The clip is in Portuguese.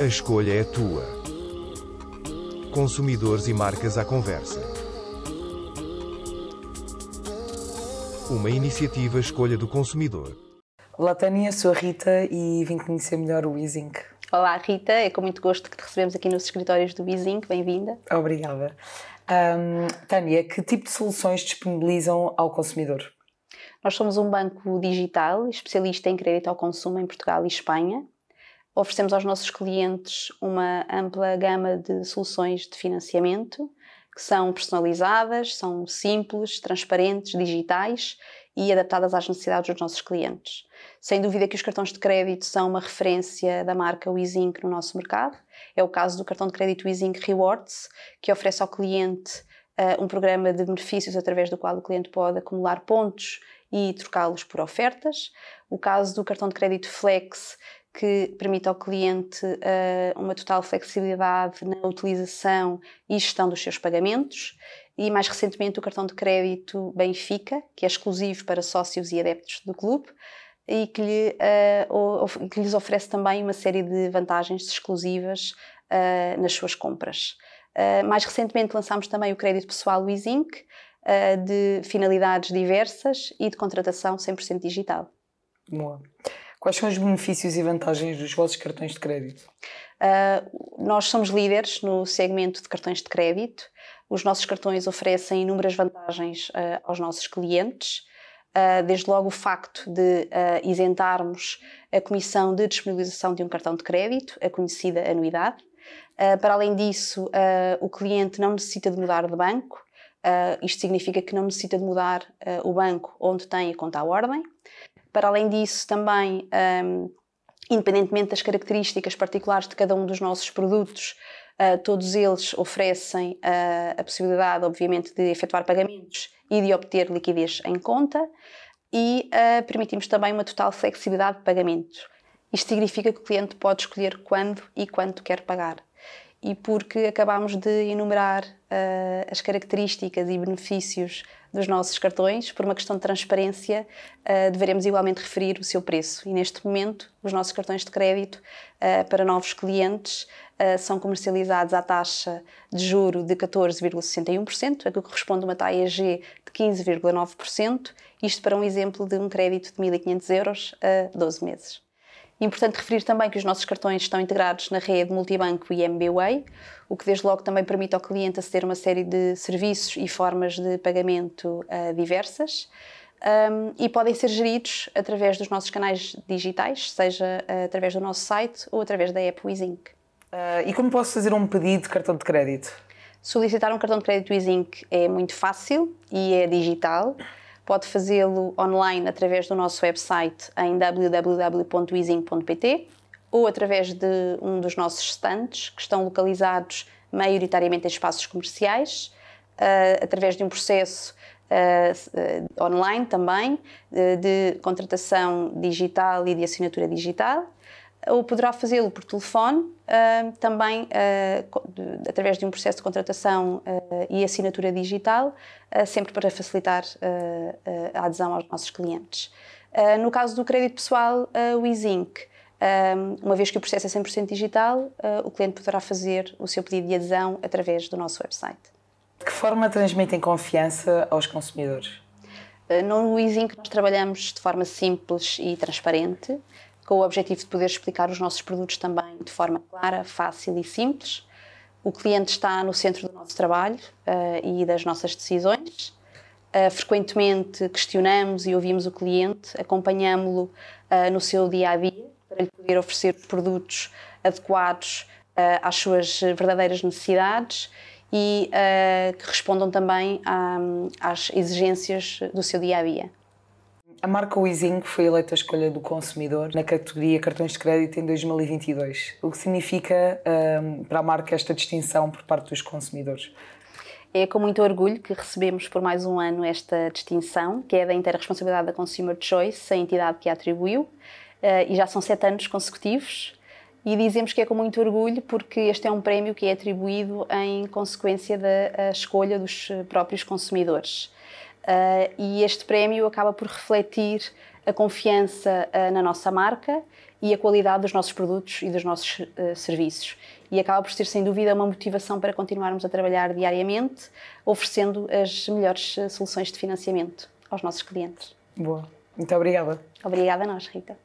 A escolha é tua. Consumidores e marcas à conversa. Uma iniciativa Escolha do Consumidor. Olá Tânia, sou a Rita e vim conhecer melhor o Easync. Olá Rita, é com muito gosto que te recebemos aqui nos escritórios do Easync, bem-vinda. Obrigada. Um, Tânia, que tipo de soluções disponibilizam ao consumidor? Nós somos um banco digital especialista em crédito ao consumo em Portugal e Espanha. Oferecemos aos nossos clientes uma ampla gama de soluções de financiamento que são personalizadas, são simples, transparentes, digitais e adaptadas às necessidades dos nossos clientes. Sem dúvida que os cartões de crédito são uma referência da marca Weezink no nosso mercado. É o caso do cartão de crédito Weezink Rewards, que oferece ao cliente uh, um programa de benefícios através do qual o cliente pode acumular pontos e trocá-los por ofertas. O caso do cartão de crédito Flex, que permite ao cliente uh, uma total flexibilidade na utilização e gestão dos seus pagamentos. E mais recentemente o cartão de crédito Benfica, que é exclusivo para sócios e adeptos do clube e que, lhe, uh, que lhes oferece também uma série de vantagens exclusivas uh, nas suas compras. mais recentemente lançámos também o crédito pessoal Weezink, de finalidades diversas e de contratação 100% digital. Boa. Quais são os benefícios e vantagens dos vossos cartões de crédito? Uh, nós somos líderes no segmento de cartões de crédito. Os nossos cartões oferecem inúmeras vantagens uh, aos nossos clientes. Uh, desde logo o facto de isentarmos a comissão de disponibilização de um cartão de crédito, a conhecida anuidade. para além disso, o cliente não necessita de mudar de banco. isto significa que não necessita de mudar o banco onde tem a conta à ordem. Para além disso, também, um, independentemente das características particulares de cada um dos nossos produtos, uh, todos eles oferecem uh, a possibilidade, obviamente, de efetuar pagamentos e de obter liquidez em conta e uh, permitimos também uma total flexibilidade de pagamento. Isto significa que o cliente pode escolher quando e quanto quer pagar. E porque acabamos de enumerar uh, as características e benefícios dos nossos cartões, por uma questão de transparência, uh, deveremos igualmente referir o seu preço. E neste momento, os nossos cartões de crédito uh, para novos clientes são comercializados à taxa de juro de 14,61%, a que corresponde uma taxa G de 15,9%, isto para um exemplo de um crédito de 1.500 euros a 12 meses. Importante referir também que os nossos cartões estão integrados na rede Multibanco e MBWay, o que desde logo também permite ao cliente aceder a uma série de serviços e formas de pagamento uh, diversas. Um, e podem ser geridos através dos nossos canais digitais, seja uh, através do nosso site ou através da app Weezink. Uh, e como posso fazer um pedido de cartão de crédito? Solicitar um cartão de crédito Weezink é muito fácil e é digital. Pode fazê-lo online através do nosso website em www.easing.pt ou através de um dos nossos stands, que estão localizados maioritariamente em espaços comerciais, uh, através de um processo uh, online também, de contratação digital e de assinatura digital ou poderá fazê-lo por telefone, uh, também uh, de, através de um processo de contratação uh, e assinatura digital, sempre para facilitar a adesão aos nossos clientes. no caso do crédito pessoal, o Easync, uma vez que o processo é 100% digital, o cliente poderá fazer o seu pedido de adesão através do nosso website. De que forma transmitem confiança aos consumidores? No Easync nós trabalhamos de forma simples e transparente, com o objetivo de poder explicar os nossos produtos também de forma clara, fácil e simples. O cliente está no centro do nosso trabalho uh, e das nossas decisões. Uh, frequentemente questionamos e ouvimos o cliente, acompanhamos-lo uh, no seu dia a dia para lhe poder oferecer produtos adequados às suas verdadeiras necessidades e que respondam também às exigências do seu dia a dia. A marca Weezing foi eleita a escolha do consumidor na categoria cartões de crédito em 2022. O que significa um, para a marca esta distinção por parte dos consumidores? É com muito orgulho que recebemos por mais um ano esta distinção, que é da inteira responsabilidade da Consumer Choice, a entidade que a atribuiu, uh, e já são sete anos consecutivos. E dizemos que é com muito orgulho porque este é um prémio que é atribuído em consequência da escolha dos próprios consumidores. Uh, e este prémio acaba por refletir a confiança uh, na nossa marca e a qualidade dos nossos produtos e dos nossos uh, serviços. E acaba por ser, sem dúvida, uma motivação para continuarmos a trabalhar diariamente, oferecendo as melhores soluções de financiamento aos nossos clientes. Boa. Muito obrigada. Obrigada a nós, Rita.